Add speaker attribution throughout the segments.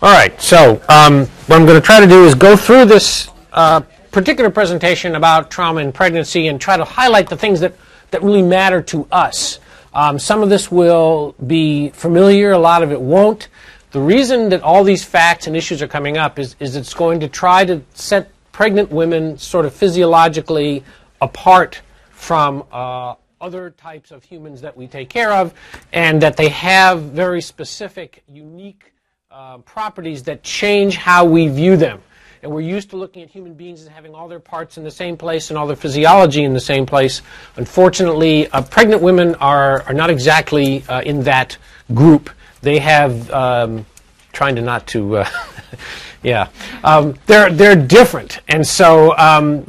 Speaker 1: All right, so um, what I'm going to try to do is go through this uh, particular presentation about trauma and pregnancy and try to highlight the things that, that really matter to us. Um, some of this will be familiar, a lot of it won't. The reason that all these facts and issues are coming up is, is it's going to try to set pregnant women sort of physiologically apart from uh, other types of humans that we take care of, and that they have very specific, unique uh, properties that change how we view them. And we're used to looking at human beings as having all their parts in the same place and all their physiology in the same place. Unfortunately, uh, pregnant women are, are not exactly uh, in that group. They have, um, trying to not to, uh, yeah, um, they're, they're different. And so um,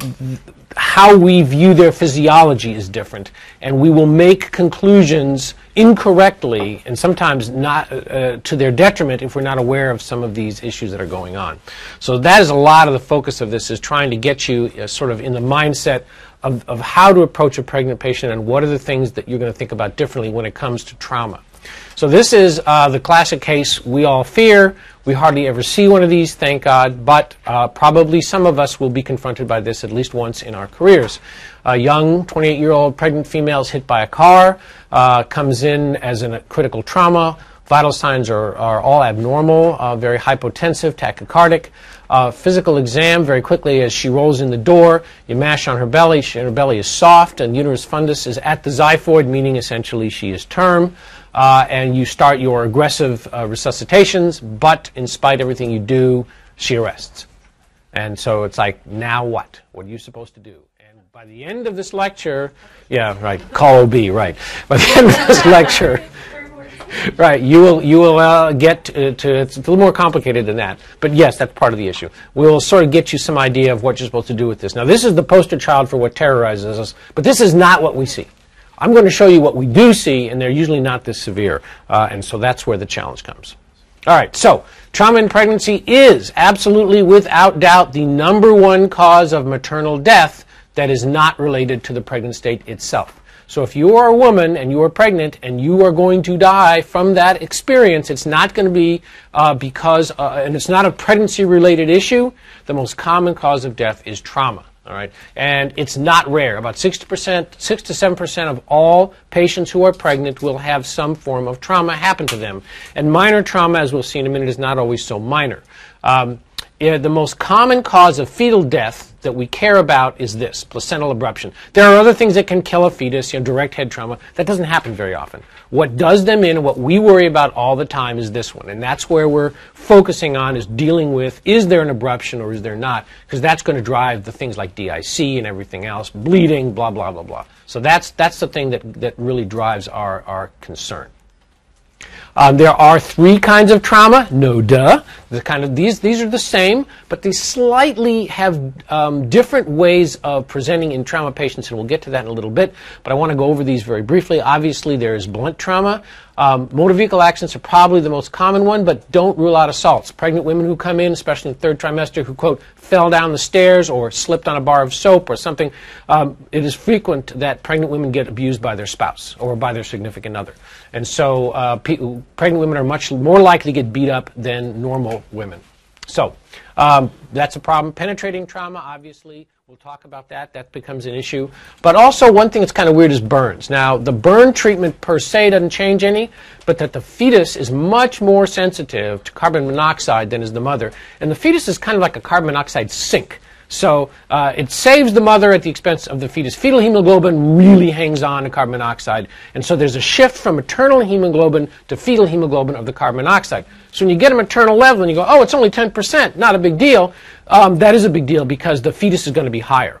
Speaker 1: how we view their physiology is different, and we will make conclusions incorrectly and sometimes not uh, to their detriment if we're not aware of some of these issues that are going on. So that is a lot of the focus of this is trying to get you uh, sort of in the mindset of, of how to approach a pregnant patient and what are the things that you're going to think about differently when it comes to trauma. So this is uh, the classic case we all fear. We hardly ever see one of these, thank God, but uh, probably some of us will be confronted by this at least once in our careers. A young 28 year old pregnant female is hit by a car, uh, comes in as a critical trauma. Vital signs are, are all abnormal, uh, very hypotensive, tachycardic. Uh, physical exam very quickly as she rolls in the door. You mash on her belly. She, her belly is soft, and uterus fundus is at the xiphoid, meaning essentially she is term uh, and you start your aggressive uh, resuscitations, but in spite of everything you do, she arrests. And so it's like, now what? What are you supposed to do? And by the end of this lecture, yeah, right, call OB, right. By the end of this lecture, right, you will, you will uh, get to, to, it's a little more complicated than that. But yes, that's part of the issue. We'll sort of get you some idea of what you're supposed to do with this. Now, this is the poster child for what terrorizes us, but this is not what we see. I'm going to show you what we do see, and they're usually not this severe. Uh, and so that's where the challenge comes. All right, so trauma in pregnancy is absolutely, without doubt, the number one cause of maternal death that is not related to the pregnant state itself. So if you are a woman and you are pregnant and you are going to die from that experience, it's not going to be uh, because, uh, and it's not a pregnancy related issue. The most common cause of death is trauma. All right, and it's not rare. About 60%, 6 to 7% of all patients who are pregnant will have some form of trauma happen to them. And minor trauma, as we'll see in a minute, is not always so minor. Um, the most common cause of fetal death that we care about is this placental abruption. There are other things that can kill a fetus, you know, direct head trauma. That doesn't happen very often. What does them in what we worry about all the time is this one. And that's where we're focusing on is dealing with is there an abruption or is there not? Because that's going to drive the things like DIC and everything else, bleeding, blah, blah, blah, blah. So that's, that's the thing that, that really drives our, our concern. Um, there are three kinds of trauma. No duh. The kind of these these are the same, but they slightly have um, different ways of presenting in trauma patients, and we'll get to that in a little bit. But I want to go over these very briefly. Obviously, there is blunt trauma. Um, motor vehicle accidents are probably the most common one, but don't rule out assaults. Pregnant women who come in, especially in the third trimester, who, quote, fell down the stairs or slipped on a bar of soap or something, um, it is frequent that pregnant women get abused by their spouse or by their significant other. And so uh, pe- pregnant women are much more likely to get beat up than normal women. So um, that's a problem. Penetrating trauma, obviously, We'll talk about that. That becomes an issue. But also, one thing that's kind of weird is burns. Now, the burn treatment per se doesn't change any, but that the fetus is much more sensitive to carbon monoxide than is the mother. And the fetus is kind of like a carbon monoxide sink. So uh, it saves the mother at the expense of the fetus. Fetal hemoglobin really hangs on to carbon monoxide. And so there's a shift from maternal hemoglobin to fetal hemoglobin of the carbon monoxide. So when you get a maternal level and you go, oh, it's only 10%, not a big deal, um, that is a big deal because the fetus is going to be higher.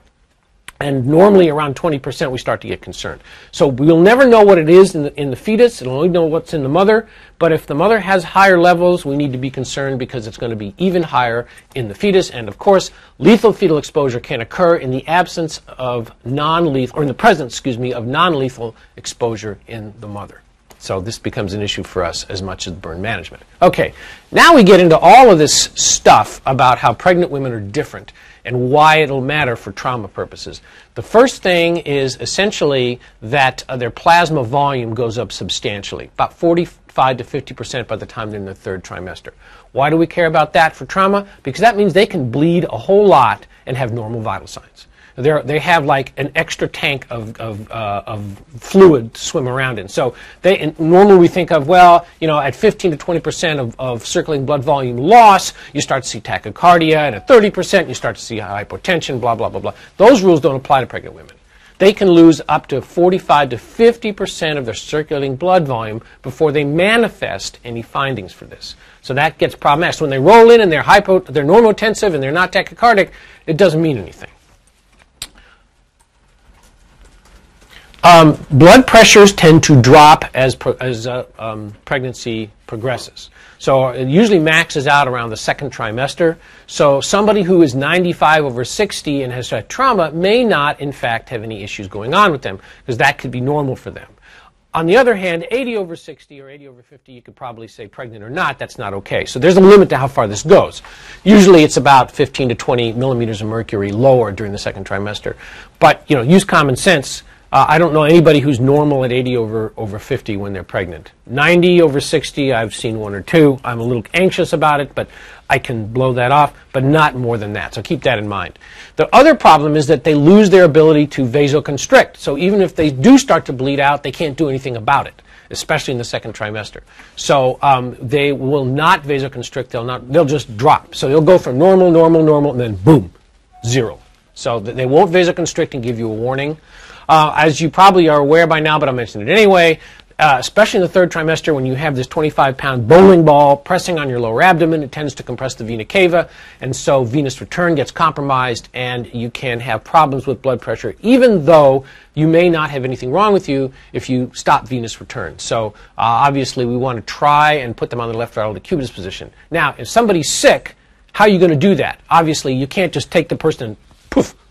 Speaker 1: And normally around 20% we start to get concerned. So we'll never know what it is in the, in the fetus. It'll only know what's in the mother. But if the mother has higher levels, we need to be concerned because it's going to be even higher in the fetus. And of course, lethal fetal exposure can occur in the absence of non-lethal, or in the presence, excuse me, of non-lethal exposure in the mother. So this becomes an issue for us as much as burn management. Okay, now we get into all of this stuff about how pregnant women are different and why it'll matter for trauma purposes. The first thing is essentially that uh, their plasma volume goes up substantially, about 45 to 50 percent by the time they're in the third trimester. Why do we care about that for trauma? Because that means they can bleed a whole lot and have normal vital signs. They're, they have like an extra tank of, of, uh, of fluid to swim around in. So they, normally we think of, well, you know, at 15 to 20 percent of, of circulating blood volume loss, you start to see tachycardia, and at 30 percent, you start to see hypotension, blah, blah, blah, blah. Those rules don't apply to pregnant women. They can lose up to 45 to 50 percent of their circulating blood volume before they manifest any findings for this. So that gets problematic. So when they roll in and they're hypo, they're normotensive and they're not tachycardic, it doesn't mean anything. Um, blood pressures tend to drop as, pro- as uh, um, pregnancy progresses. So it usually maxes out around the second trimester. So somebody who is 95 over 60 and has had trauma may not, in fact, have any issues going on with them because that could be normal for them. On the other hand, 80 over 60 or 80 over 50, you could probably say pregnant or not. That's not okay. So there's a limit to how far this goes. Usually it's about 15 to 20 millimeters of mercury lower during the second trimester. But, you know, use common sense uh, I don't know anybody who's normal at 80 over, over 50 when they're pregnant. 90 over 60, I've seen one or two. I'm a little anxious about it, but I can blow that off, but not more than that. So keep that in mind. The other problem is that they lose their ability to vasoconstrict. So even if they do start to bleed out, they can't do anything about it, especially in the second trimester. So um, they will not vasoconstrict. They'll not. They'll just drop. So they'll go from normal, normal, normal, and then boom, zero. So they won't vasoconstrict and give you a warning. Uh, as you probably are aware by now, but I'll mention it anyway, uh, especially in the third trimester when you have this 25 pound bowling ball pressing on your lower abdomen, it tends to compress the vena cava, and so venous return gets compromised, and you can have problems with blood pressure, even though you may not have anything wrong with you if you stop venous return. So uh, obviously, we want to try and put them on the left lateral decubitus position. Now, if somebody's sick, how are you going to do that? Obviously, you can't just take the person and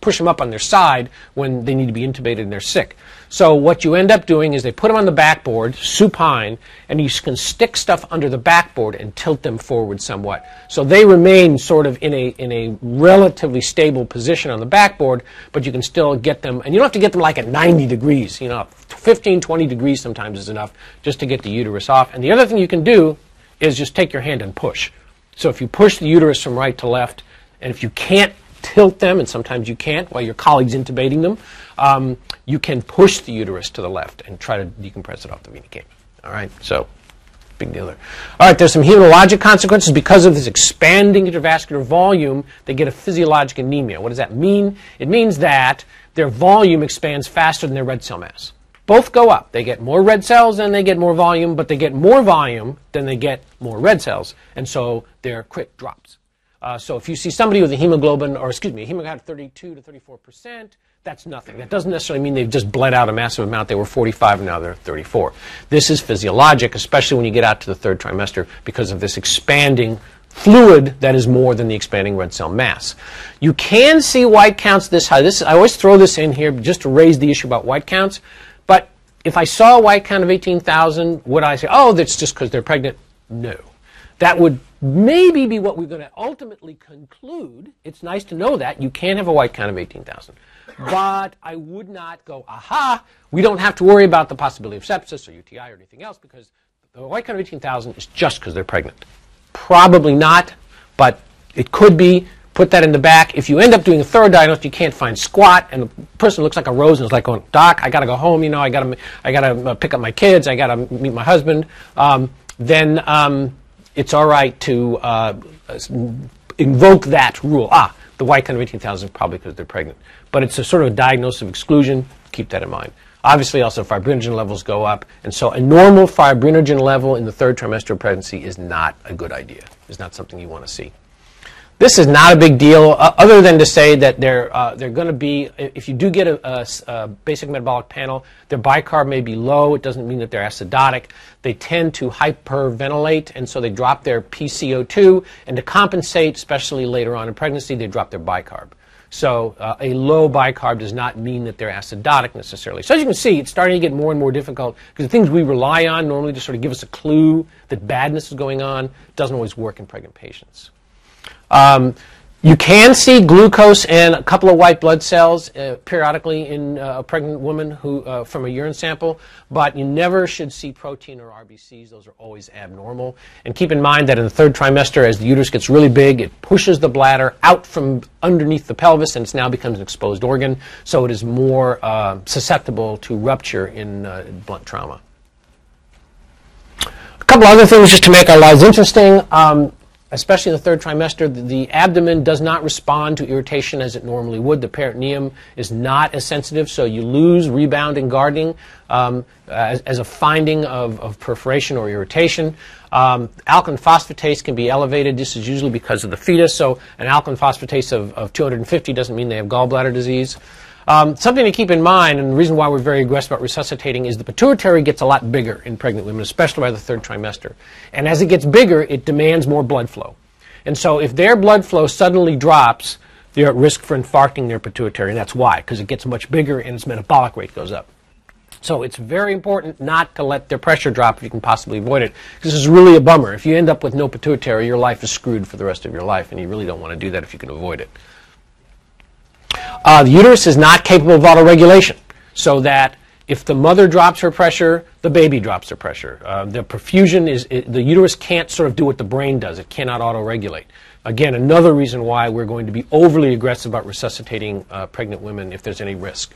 Speaker 1: push them up on their side when they need to be intubated and they're sick. So what you end up doing is they put them on the backboard, supine, and you can stick stuff under the backboard and tilt them forward somewhat. So they remain sort of in a, in a relatively stable position on the backboard, but you can still get them, and you don't have to get them like at 90 degrees, you know, 15, 20 degrees sometimes is enough just to get the uterus off. And the other thing you can do is just take your hand and push. So if you push the uterus from right to left, and if you can't tilt them, and sometimes you can't while your colleague's intubating them, um, you can push the uterus to the left and try to decompress it off the vena cava. All right, so big deal there. All right, there's some hematologic consequences because of this expanding intravascular volume. They get a physiologic anemia. What does that mean? It means that their volume expands faster than their red cell mass. Both go up. They get more red cells and they get more volume, but they get more volume than they get more red cells, and so their quick drops. Uh, so if you see somebody with a hemoglobin, or excuse me, a hemoglobin 32 to 34 percent, that's nothing. That doesn't necessarily mean they've just bled out a massive amount. They were 45 and now they're 34. This is physiologic, especially when you get out to the third trimester, because of this expanding fluid that is more than the expanding red cell mass. You can see white counts this high. This I always throw this in here just to raise the issue about white counts. But if I saw a white count of 18,000, would I say, oh, that's just because they're pregnant? No. That would maybe be what we're going to ultimately conclude. It's nice to know that. You can have a white count of 18,000. But I would not go, aha, we don't have to worry about the possibility of sepsis or UTI or anything else because the white count of 18,000 is just because they're pregnant. Probably not, but it could be. Put that in the back. If you end up doing a thorough diagnosis, you can't find squat, and the person looks like a rose and is like going, "Doc, I got to go home. You know, I got to, I got to uh, pick up my kids. I got to meet my husband." Um, then um, it's all right to uh, invoke that rule. Ah, the white count of 18,000 is probably because they're pregnant. But it's a sort of a diagnosis of exclusion. Keep that in mind. Obviously, also fibrinogen levels go up, and so a normal fibrinogen level in the third trimester of pregnancy is not a good idea. It's not something you want to see. This is not a big deal, uh, other than to say that they're, uh, they're going to be, if you do get a, a, a, basic metabolic panel, their bicarb may be low. It doesn't mean that they're acidotic. They tend to hyperventilate, and so they drop their PCO2. And to compensate, especially later on in pregnancy, they drop their bicarb. So uh, a low bicarb does not mean that they're acidotic necessarily. So as you can see, it's starting to get more and more difficult because the things we rely on normally to sort of give us a clue that badness is going on doesn't always work in pregnant patients. Um, You can see glucose and a couple of white blood cells uh, periodically in uh, a pregnant woman who, uh, from a urine sample, but you never should see protein or RBCs. Those are always abnormal. And keep in mind that in the third trimester, as the uterus gets really big, it pushes the bladder out from underneath the pelvis and it now becomes an exposed organ, so it is more uh, susceptible to rupture in uh, blunt trauma. A couple other things just to make our lives interesting. Um, especially in the third trimester, the, abdomen does not respond to irritation as it normally would. The peritoneum is not as sensitive, so you lose rebound and guarding um, as, as, a finding of, of, perforation or irritation. Um, alkaline phosphatase can be elevated. This is usually because of the fetus, so an alkaline phosphatase of, of 250 doesn't mean they have gallbladder disease. Um, something to keep in mind, and the reason why we're very aggressive about resuscitating, is the pituitary gets a lot bigger in pregnant women, especially by the third trimester. And as it gets bigger, it demands more blood flow. And so if their blood flow suddenly drops, they're at risk for infarcting their pituitary, and that's why, because it gets much bigger and its metabolic rate goes up. So it's very important not to let their pressure drop if you can possibly avoid it. This is really a bummer. If you end up with no pituitary, your life is screwed for the rest of your life, and you really don't want to do that if you can avoid it. Uh, the uterus is not capable of autoregulation, so that if the mother drops her pressure, the baby drops her pressure. Uh, the perfusion is, it, the uterus can't sort of do what the brain does. It cannot autoregulate. Again, another reason why we're going to be overly aggressive about resuscitating uh, pregnant women if there's any risk.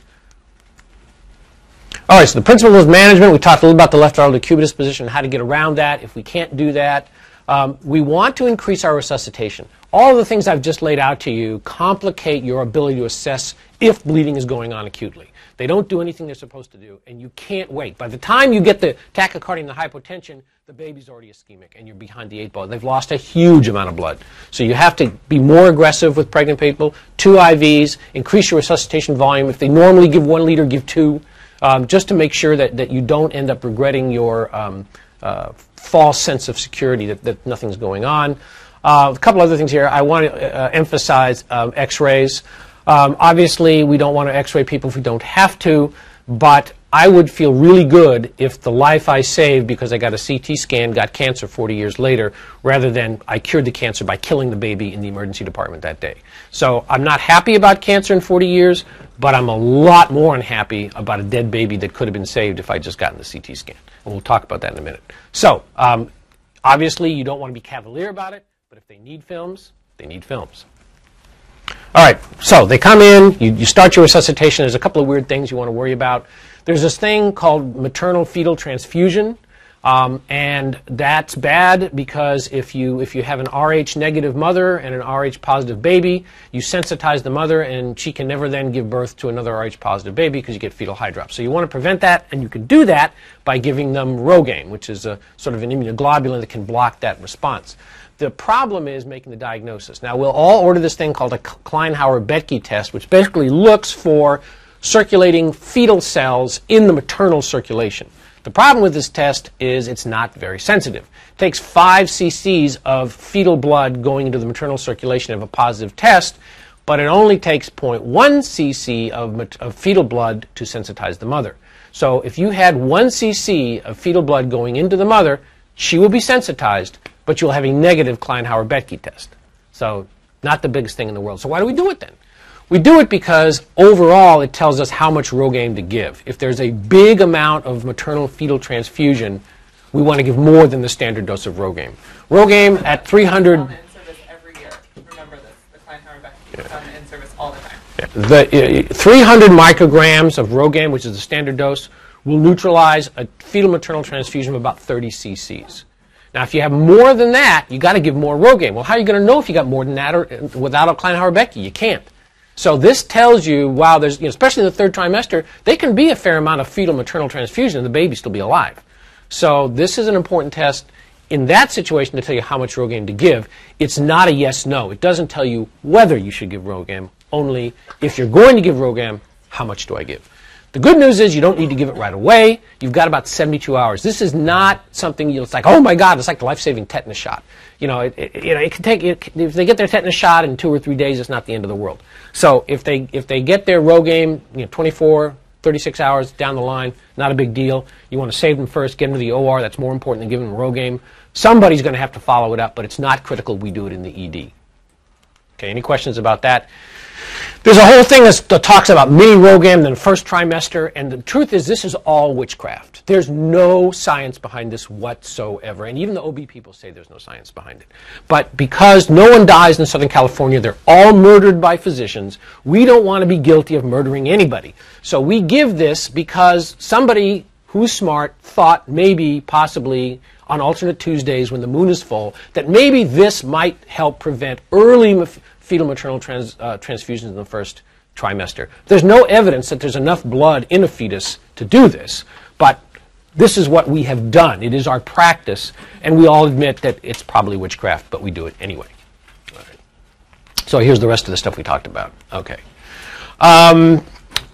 Speaker 1: All right, so the principles of management, we talked a little about the left aortic decubitus position, how to get around that. If we can't do that, um, we want to increase our resuscitation. All the things I've just laid out to you complicate your ability to assess if bleeding is going on acutely. They don't do anything they're supposed to do, and you can't wait. By the time you get the tachycardia and the hypotension, the baby's already ischemic, and you're behind the eight ball. They've lost a huge amount of blood. So you have to be more aggressive with pregnant people. Two IVs, increase your resuscitation volume. If they normally give one liter, give two, um, just to make sure that, that you don't end up regretting your um, uh, false sense of security that, that nothing's going on. Uh, a couple other things here. I want to uh, emphasize um, X-rays. Um, obviously, we don't want to X-ray people if we don't have to, but I would feel really good if the life I saved because I got a CT scan got cancer 40 years later, rather than I cured the cancer by killing the baby in the emergency department that day. So I'm not happy about cancer in 40 years, but I'm a lot more unhappy about a dead baby that could have been saved if I just gotten the CT scan. And we'll talk about that in a minute. So um, obviously, you don't want to be cavalier about it. But if they need films, they need films. All right, so they come in, you, you start your resuscitation. There's a couple of weird things you want to worry about. There's this thing called maternal fetal transfusion. Um, and that's bad because if you if you have an Rh negative mother and an Rh positive baby, you sensitize the mother, and she can never then give birth to another Rh positive baby because you get fetal hydrops. So you want to prevent that, and you can do that by giving them RhoGAM, which is a sort of an immunoglobulin that can block that response. The problem is making the diagnosis. Now, we'll all order this thing called a Kleihauer-Betke test, which basically looks for circulating fetal cells in the maternal circulation. The problem with this test is it's not very sensitive. It takes 5 cc's of fetal blood going into the maternal circulation of a positive test, but it only takes 0.1 cc of, of fetal blood to sensitize the mother. So if you had 1 cc of fetal blood going into the mother, she will be sensitized, but you'll have a negative Kleihauer-Betke test. So not the biggest thing in the world. So why do we do it then? We do it because overall it tells us how much RhoGAM to give. If there's a big amount of maternal fetal transfusion, we want to give more than the standard dose of RhoGAM. RhoGAM at 300. The uh, 300 micrograms of RhoGAM, which is the standard dose, will neutralize a fetal maternal transfusion of about 30 cc's. Now, if you have more than that, you got to give more RhoGAM. Well, how are you going to know if you got more than that or, without a Kleihauer-Betke? You can't. So this tells you, wow, there's, you know, especially in the third trimester, they can be a fair amount of fetal maternal transfusion and the baby still be alive. So this is an important test in that situation to tell you how much RhoGAM to give. It's not a yes-no. It doesn't tell you whether you should give RhoGAM, only if you're going to give RhoGAM, how much do I give? The good news is you don't need to give it right away. You've got about 72 hours. This is not something you, it's like, oh my God, it's like the life-saving tetanus shot. You know, it, it, you know, it can take, it, if they get their tetanus shot in two or three days, it's not the end of the world. So if they, if they get their RhoGAM, you know, 24, 36 hours down the line, not a big deal. You want to save them first, get them to the OR. That's more important than giving them RhoGAM. Somebody's going to have to follow it up, but it's not critical we do it in the ED. Okay, any questions about that? There's a whole thing that talks about mini RhoGAM in the first trimester, and the truth is this is all witchcraft. There's no science behind this whatsoever, and even the OB people say there's no science behind it. But because no one dies in Southern California, they're all murdered by physicians, we don't want to be guilty of murdering anybody. So we give this because somebody who's smart thought maybe, possibly, on alternate Tuesdays when the moon is full, that maybe this might help prevent early fetal maternal trans, uh, transfusions in the first trimester. There's no evidence that there's enough blood in a fetus to do this, but this is what we have done. It is our practice, and we all admit that it's probably witchcraft, but we do it anyway. So here's the rest of the stuff we talked about. Okay. Um,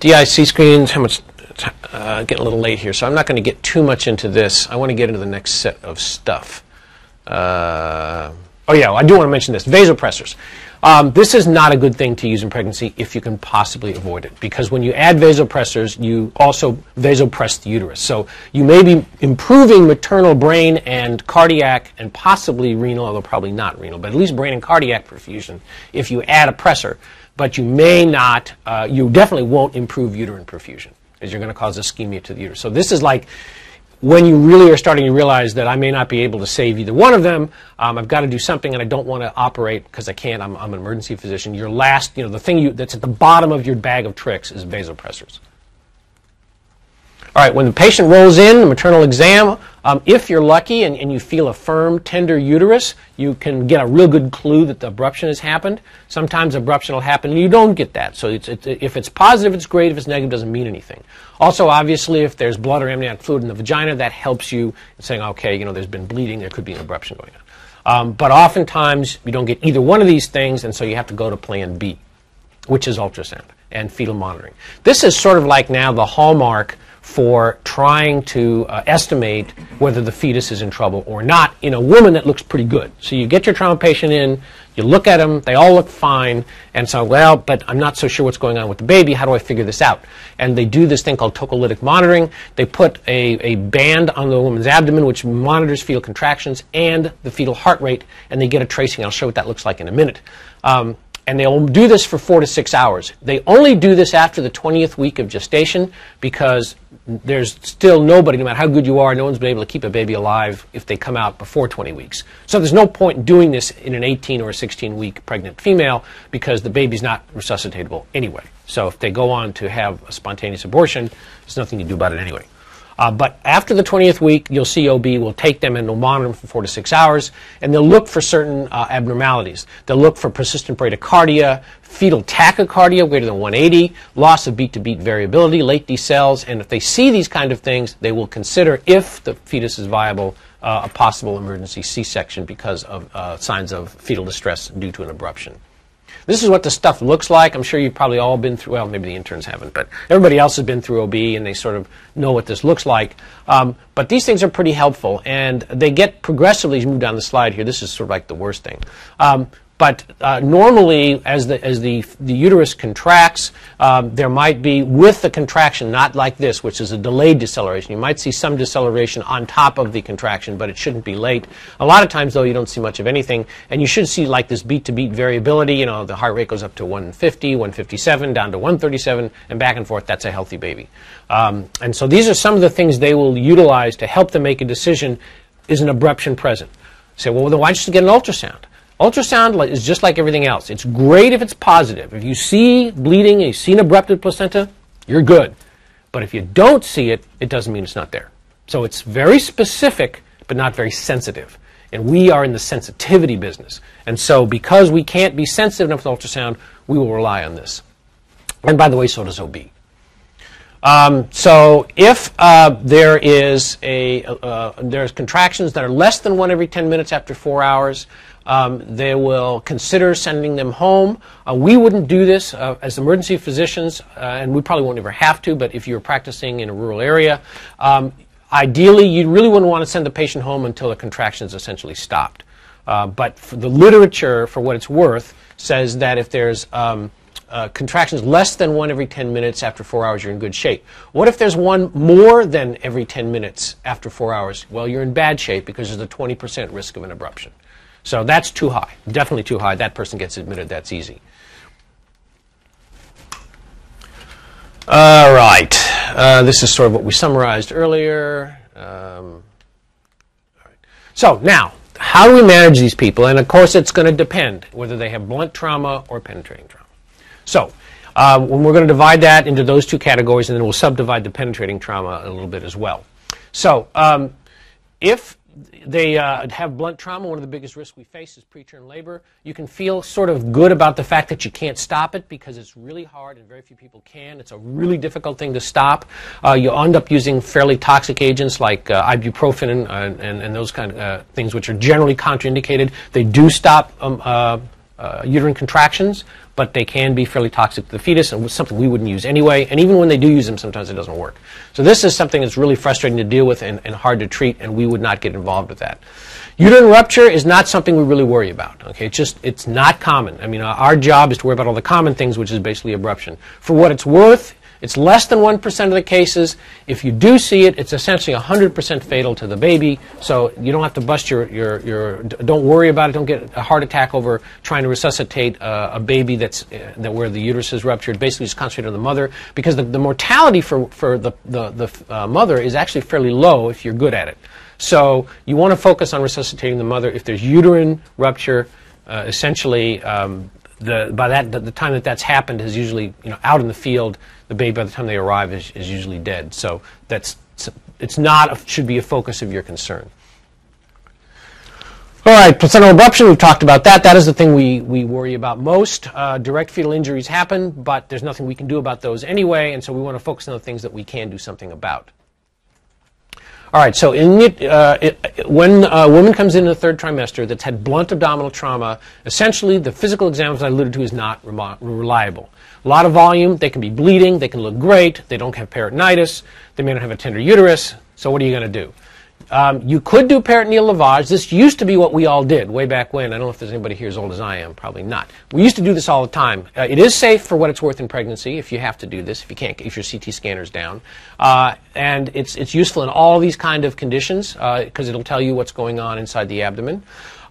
Speaker 1: DIC screens, how much? Uh, getting a little late here, so I'm not going to get too much into this. I want to get into the next set of stuff. Uh, oh yeah, I do want to mention this: vasopressors. Um, this is not a good thing to use in pregnancy if you can possibly avoid it, because when you add vasopressors, you also vasopress the uterus. So you may be improving maternal brain and cardiac and possibly renal, although probably not renal, but at least brain and cardiac perfusion if you add a pressor. But you may not, uh, you definitely won't improve uterine perfusion, as you're going to cause ischemia to the uterus. So this is like when you really are starting to realize that I may not be able to save either one of them, um, I've got to do something and I don't want to operate because I can't, I'm, I'm, an emergency physician, your last, you know, the thing you, that's at the bottom of your bag of tricks is vasopressors. All right, when the patient rolls in, the maternal exam, um, if you're lucky and, and, you feel a firm, tender uterus, you can get a real good clue that the abruption has happened. Sometimes abruption will happen and you don't get that. So it's, if it's positive, it's great. If it's negative, it doesn't mean anything. Also, obviously, if there's blood or amniotic fluid in the vagina, that helps you in saying, okay, you know, there's been bleeding, there could be an abruption going on. Um, but oftentimes, you don't get either one of these things, and so you have to go to plan B, which is ultrasound and fetal monitoring. This is sort of like now the hallmark for trying to uh, estimate whether the fetus is in trouble or not in a woman that looks pretty good. So you get your trauma patient in, you look at them, they all look fine, and so, well, but I'm not so sure what's going on with the baby, how do I figure this out? And they do this thing called tocolytic monitoring. They put a, a band on the woman's abdomen which monitors fetal contractions and the fetal heart rate, and they get a tracing. I'll show what that looks like in a minute. Um, and they'll do this for four to six hours. They only do this after the 20th week of gestation because there's still nobody, no matter how good you are, no one's been able to keep a baby alive if they come out before 20 weeks. So there's no point in doing this in an 18 or 16 week pregnant female because the baby's not resuscitatable anyway. So if they go on to have a spontaneous abortion, there's nothing to do about it anyway. Uh, but after the 20th week, you'll see OB will take them and they'll monitor them for four to six hours, and they'll look for certain uh, abnormalities. They'll look for persistent bradycardia, fetal tachycardia greater than 180, loss of beat-to-beat variability, late decels, and if they see these kind of things, they will consider if the fetus is viable uh, a possible emergency C-section because of uh, signs of fetal distress due to an abruption. This is what the stuff looks like. I'm sure you've probably all been through, well, maybe the interns haven't, but everybody else has been through OB and they sort of know what this looks like. Um, but these things are pretty helpful and they get progressively, as you move down the slide here, this is sort of like the worst thing. Um, but uh, normally, as the as the the uterus contracts, um, there might be with the contraction, not like this, which is a delayed deceleration. You might see some deceleration on top of the contraction, but it shouldn't be late. A lot of times, though, you don't see much of anything, and you should see like this beat-to-beat variability. You know, the heart rate goes up to 150, 157, down to 137, and back and forth. That's a healthy baby. Um, and so these are some of the things they will utilize to help them make a decision: is an abruption present? say, well, then why don't you get an ultrasound? Ultrasound is just like everything else. It's great if it's positive. If you see bleeding you see an abrupted placenta, you're good. But if you don't see it, it doesn't mean it's not there. So it's very specific, but not very sensitive. And we are in the sensitivity business. And so because we can't be sensitive enough to ultrasound, we will rely on this. And by the way, so does OB. Um, so if uh, there is a uh, there's contractions that are less than one every 10 minutes after four hours, um, they will consider sending them home. Uh, we wouldn't do this uh, as emergency physicians, uh, and we probably won't ever have to, but if you're practicing in a rural area, um, ideally you really wouldn't want to send the patient home until the contractions essentially stopped. Uh, but the literature, for what it's worth, says that if there's um, uh, contractions less than one every 10 minutes after four hours, you're in good shape. What if there's one more than every 10 minutes after four hours? Well, you're in bad shape because there's a 20% risk of an abruption. So that's too high, definitely too high. That person gets admitted, that's easy. All right. Uh, this is sort of what we summarized earlier. Um, so now, how do we manage these people? And of course, it's going to depend whether they have blunt trauma or penetrating trauma. So, uh, we're going to divide that into those two categories, and then we'll subdivide the penetrating trauma a little bit as well. So, um, if they uh, have blunt trauma. One of the biggest risks we face is preterm labor. You can feel sort of good about the fact that you can't stop it because it's really hard and very few people can. It's a really difficult thing to stop. Uh, you end up using fairly toxic agents like uh, ibuprofen and, and, and, those kind of uh, things, which are generally contraindicated. They do stop um, uh, uterine contractions, but they can be fairly toxic to the fetus and something we wouldn't use anyway. And even when they do use them, sometimes it doesn't work. So this is something that's really frustrating to deal with and, and hard to treat, and we would not get involved with that. Uterine rupture is not something we really worry about. Okay, it's just it's not common. I mean, our job is to worry about all the common things, which is basically abruption. For what it's worth, it's less than 1% of the cases. If you do see it, it's essentially 100% fatal to the baby. So you don't have to bust your, your, your don't worry about it. Don't get a heart attack over trying to resuscitate uh, a baby that's, uh, that where the uterus is ruptured. Basically, just concentrate on the mother because the, the mortality for, for the, the, the uh, mother is actually fairly low if you're good at it. So you want to focus on resuscitating the mother. If there's uterine rupture, uh, essentially, um, the, by that, the, time that that's happened is usually you know, out in the field the baby by the time they arrive is, is usually dead. So that's it's not a, should be a focus of your concern. All right, placental abruption, we've talked about that. That is the thing we, we worry about most. Uh, direct fetal injuries happen, but there's nothing we can do about those anyway, and so we want to focus on the things that we can do something about. All right, so uh, it, when a woman comes in the third trimester that's had blunt abdominal trauma, essentially the physical exam, as I alluded to, is not reliable. A lot of volume, they can be bleeding, they can look great, they don't have peritonitis, they may not have a tender uterus, so what are you going to do? Um, you could do peritoneal lavage. This used to be what we all did way back when. I don't know if there's anybody here as old as I am. Probably not. We used to do this all the time. Uh, it is safe for what it's worth in pregnancy if you have to do this. If you can't, if your CT scanner's down, uh, and it's it's useful in all these kind of conditions because uh, it'll tell you what's going on inside the abdomen.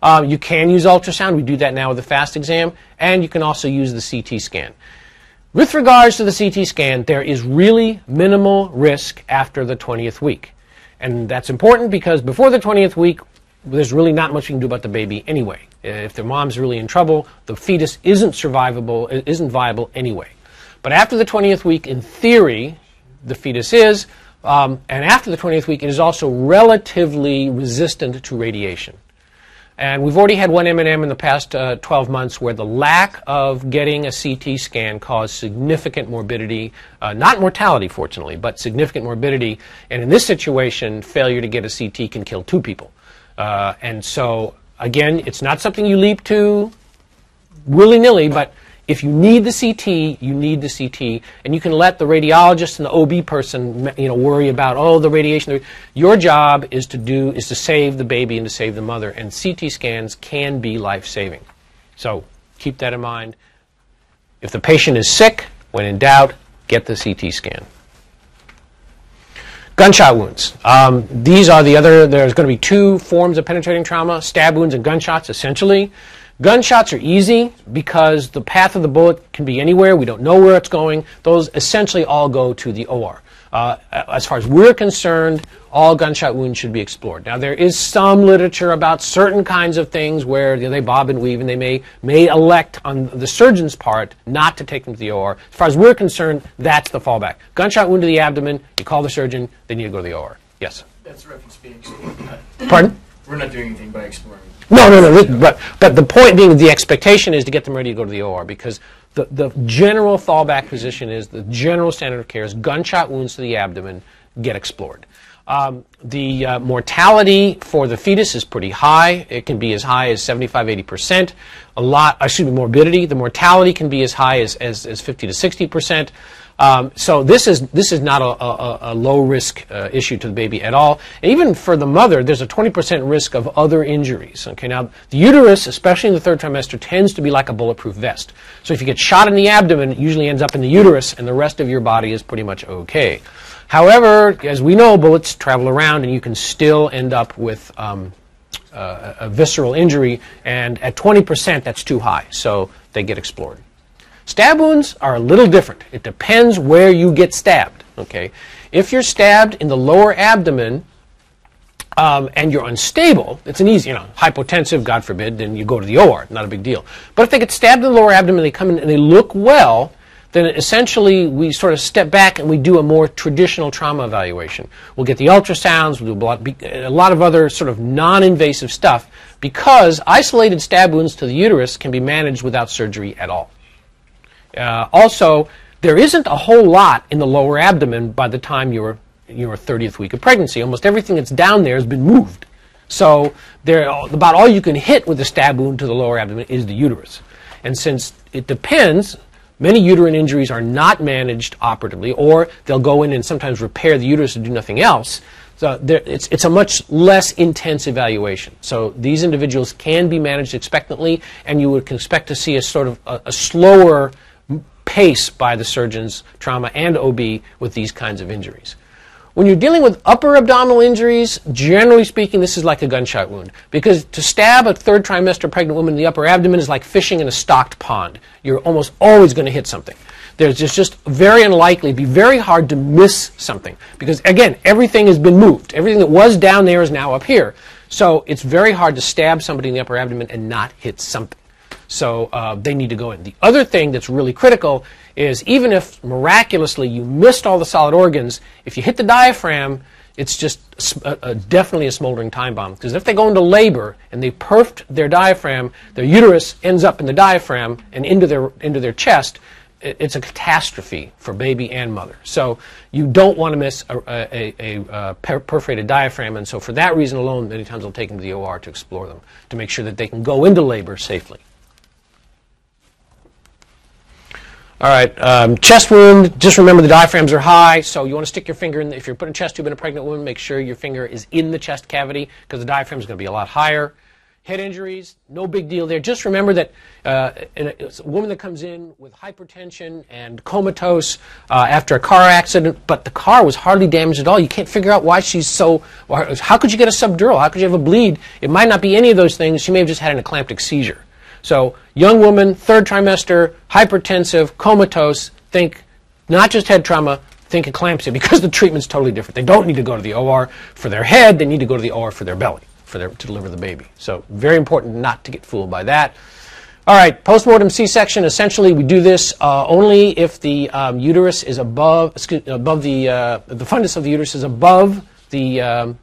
Speaker 1: Uh, you can use ultrasound. We do that now with the FAST exam, and you can also use the CT scan. With regards to the CT scan, there is really minimal risk after the 20th week. And that's important because before the 20th week, there's really not much you can do about the baby anyway. If the mom's really in trouble, the fetus isn't survivable, isn't viable anyway. But after the 20th week, in theory, the fetus is, um, and after the 20th week, it is also relatively resistant to radiation. And we've already had one M&M in the past uh, 12 months where the lack of getting a CT scan caused significant morbidity, uh, not mortality, fortunately, but significant morbidity. And in this situation, failure to get a CT can kill two people. Uh, and so, again, it's not something you leap to willy nilly, but if you need the CT, you need the CT, and you can let the radiologist and the OB person, you know, worry about oh the radiation. Your job is to do is to save the baby and to save the mother, and CT scans can be life saving. So keep that in mind. If the patient is sick, when in doubt, get the CT scan. Gunshot wounds. Um, these are the other. There's going to be two forms of penetrating trauma: stab wounds and gunshots. Essentially. Gunshots are easy because the path of the bullet can be anywhere. We don't know where it's going. Those essentially all go to the OR. Uh, as far as we're concerned, all gunshot wounds should be explored. Now, there is some literature about certain kinds of things where you know, they bob and weave, and they may, may elect on the surgeon's part not to take them to the OR. As far as we're concerned, that's the fallback. Gunshot wound to the abdomen, you call the surgeon, then you go to the OR. Yes?
Speaker 2: That's reference being explored.
Speaker 1: Pardon?
Speaker 2: We're not doing anything by exploring
Speaker 1: no, no, no. But, but the point being, the expectation is to get them ready to go to the OR because the, the general fallback position is the general standard of care is gunshot wounds to the abdomen get explored. Um, the uh, mortality for the fetus is pretty high. It can be as high as 75, 80%. A lot, excuse me, morbidity. The mortality can be as high as, as, as 50 to 60%. Um, so this is this is not a, a, a low risk uh, issue to the baby at all. And even for the mother, there's a 20% risk of other injuries. Okay, now the uterus, especially in the third trimester, tends to be like a bulletproof vest. So if you get shot in the abdomen, it usually ends up in the uterus, and the rest of your body is pretty much okay. However, as we know, bullets travel around, and you can still end up with um, uh, a visceral injury, and at 20%, that's too high, so they get explored. Stab wounds are a little different. It depends where you get stabbed. Okay, if you're stabbed in the lower abdomen um, and you're unstable, it's an easy, you know, hypotensive, God forbid, then you go to the OR. Not a big deal. But if they get stabbed in the lower abdomen, they come in and they look well, then essentially we sort of step back and we do a more traditional trauma evaluation. We'll get the ultrasounds, we'll do a lot, a lot of other sort of non-invasive stuff because isolated stab wounds to the uterus can be managed without surgery at all. Uh, also, there isn't a whole lot in the lower abdomen by the time you're your 30th week of pregnancy. Almost everything that's down there has been moved. So there, about all you can hit with a stab wound to the lower abdomen is the uterus. And since it depends, many uterine injuries are not managed operatively, or they'll go in and sometimes repair the uterus and do nothing else. So there, it's, it's a much less intense evaluation. So these individuals can be managed expectantly, and you would expect to see a sort of a, a slower pace by the surgeons, trauma and OB, with these kinds of injuries. When you're dealing with upper abdominal injuries, generally speaking, this is like a gunshot wound. Because to stab a third trimester pregnant woman in the upper abdomen is like fishing in a stocked pond. You're almost always going to hit something. There's just, just very unlikely, be very hard to miss something. Because again, everything has been moved. Everything that was down there is now up here. So it's very hard to stab somebody in the upper abdomen and not hit something. So uh, they need to go in. The other thing that's really critical is even if miraculously you missed all the solid organs, if you hit the diaphragm, it's just a, a, definitely a smoldering time bomb. Because if they go into labor and they perfed their diaphragm, their uterus ends up in the diaphragm and into their, into their chest, it, it's a catastrophe for baby and mother. So you don't want to miss a, a, a, a, perforated diaphragm. And so for that reason alone, many times they'll take them to the OR to explore them, to make sure that they can go into labor safely. All right, um, chest wound, just remember the diaphragms are high, so you want to stick your finger in, the, if you're putting a chest tube in a pregnant woman, make sure your finger is in the chest cavity because the diaphragm is going to be a lot higher. Head injuries, no big deal there. Just remember that uh, a, a, woman that comes in with hypertension and comatose uh, after a car accident, but the car was hardly damaged at all. You can't figure out why she's so. How could you get a subdural? How could you have a bleed? It might not be any of those things. She may have just had an eclamptic seizure. So, young woman, third trimester, hypertensive, comatose, think not just head trauma, think eclampsia because the treatment's totally different. They don't need to go to the OR for their head, they need to go to the OR for their belly for their, to deliver the baby. So, very important not to get fooled by that. All right, postmortem C-section. Essentially, we do this uh, only if the um, uterus is above, excuse, above the uh, the fundus of the uterus is above the um,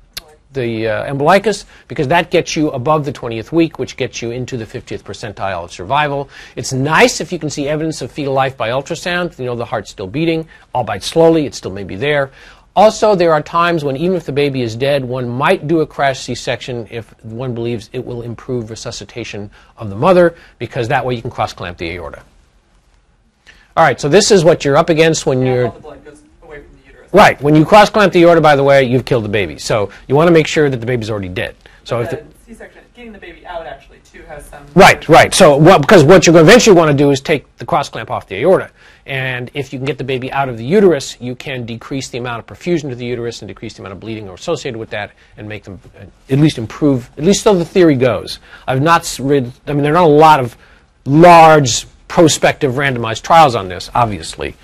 Speaker 1: the uh, umbilicus because that gets you above the 20th week, which gets you into the 50th percentile of survival. It's nice if you can see evidence of fetal life by ultrasound. You know the heart's still beating, albeit slowly, it still may be there. Also, there are times when even if the baby is dead, one might do a crash C-section if one believes it will improve resuscitation of the mother because that way you can cross-clamp the aorta. All right, so this is what you're up against when you're Right. When you cross clamp the aorta, by the way, you've killed the baby. So you want to make sure that the baby's already dead. So
Speaker 3: if the C-section, getting the baby out actually too has some.
Speaker 1: Right, right. So what, because what you're going to eventually want to do is take the cross clamp off the aorta, and if you can get the baby out of the uterus, you can decrease the amount of perfusion to the uterus and decrease the amount of bleeding associated with that, and make them uh, at least improve. At least so the theory goes. I've not read. I mean, there are not a lot of large prospective randomized trials on this, obviously.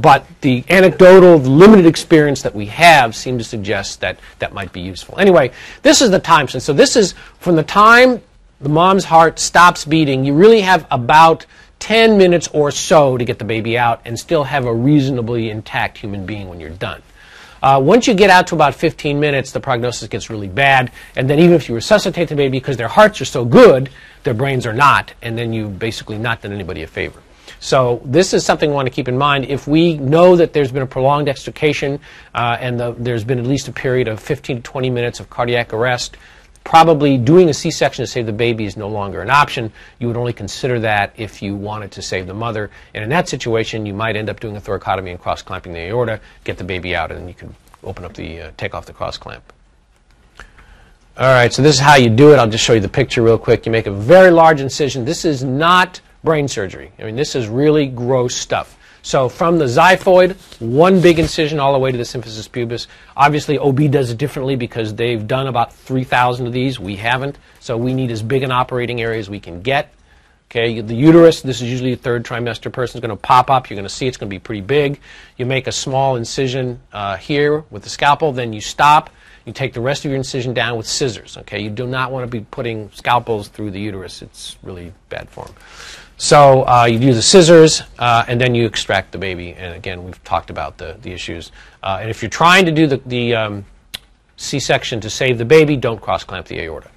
Speaker 1: But the anecdotal, limited experience that we have seem to suggest that that might be useful. Anyway, this is the time since. So this is from the time the mom's heart stops beating, you really have about 10 minutes or so to get the baby out and still have a reasonably intact human being when you're done. Uh, once you get out to about 15 minutes, the prognosis gets really bad. And then even if you resuscitate the baby, because their hearts are so good, their brains are not, and then you've basically not done anybody a favor. So this is something we want to keep in mind. If we know that there's been a prolonged extrication uh, and the, there's been at least a period of 15 to 20 minutes of cardiac arrest, probably doing a C-section to save the baby is no longer an option. You would only consider that if you wanted to save the mother. And in that situation, you might end up doing a thoracotomy and cross-clamping the aorta, get the baby out, and then you can open up the, uh, take off the cross-clamp. All right, so this is how you do it. I'll just show you the picture real quick. You make a very large incision. This is not brain surgery. I mean, this is really gross stuff. So from the xiphoid, one big incision all the way to the symphysis pubis. Obviously, OB does it differently because they've done about 3,000 of these. We haven't. So we need as big an operating area as we can get. Okay, the uterus, this is usually a third trimester person, is going to pop up. You're going to see it's going to be pretty big. You make a small incision uh, here with the scalpel, then you stop. You take the rest of your incision down with scissors. Okay, you do not want to be putting scalpels through the uterus. It's really bad form. So uh, you do the scissors, uh, and then you extract the baby. And again, we've talked about the, the issues. Uh, and if you're trying to do the, the um, C-section to save the baby, don't cross-clamp the aorta.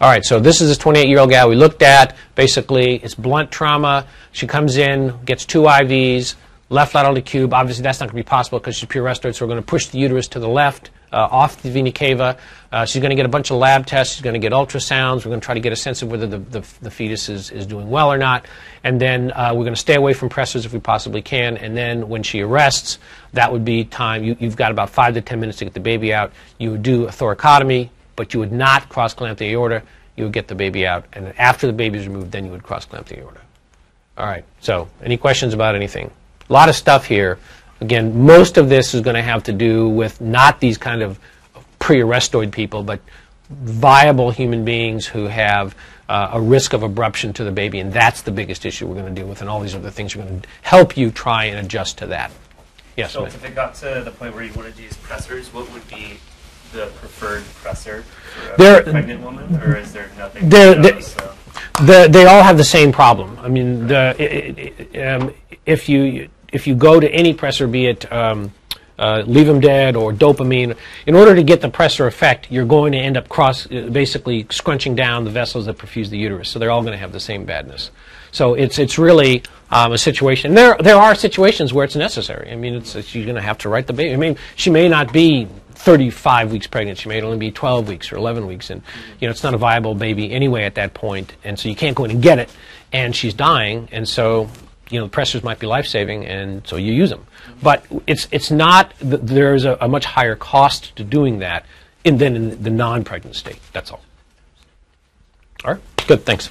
Speaker 1: All right, so this is this 28 year old gal we looked at. Basically, it's blunt trauma. She comes in, gets two IVs, left lateral cube. Obviously, that's not going to be possible because she's pre-arrestoid, so we're going to push the uterus to the left, uh, off the vena cava. Uh, she's going to get a bunch of lab tests. She's going to get ultrasounds. We're going to try to get a sense of whether the, the, the fetus is, is doing well or not. And then uh, we're going to stay away from pressors if we possibly can. And then when she arrests, that would be time. You, you've got about five to ten minutes to get the baby out. You would do a thoracotomy but you would not cross clamp the aorta. You would get the baby out, and after the baby is removed, then you would cross clamp the aorta. All right. So, any questions about anything? A lot of stuff here. Again, most of this is going to have to do with not these kind of pre-arrestoid people, but viable human beings who have uh, a risk of abruption to the baby, and that's the biggest issue we're going to deal with, and all these other things are going to help you try and adjust to that. Yes,
Speaker 4: So
Speaker 1: ma'am.
Speaker 4: if it got to the point where you wanted to use pressors, what would be the preferred pressor for a
Speaker 1: There-
Speaker 4: pregnant woman, or is there nothing?
Speaker 1: There- there-
Speaker 4: does, so?
Speaker 1: The, they all have the same problem. I mean, the, i i um, if you if you go to any pressor, be it um, uh, Levophed or dopamine, in order to get the pressor effect, you're going to end up cross uh, basically scrunching down the vessels that perfuse the uterus. So they're all going to have the same badness. So it's it's really um, a situation. There there are situations where it's necessary. I mean, it's, you're going to have to write the baby. I mean, she may not be 35 weeks pregnant. She may only be 12 weeks or 11 weeks, and you know it's not a viable baby anyway at that point. And so you can't go in and get it. And she's dying, and so you know the pressors might be life saving, and so you use them. But it's it's not. th- There's a, a much higher cost to doing that than in the non-pregnant state. That's all. All right. Good. Thanks.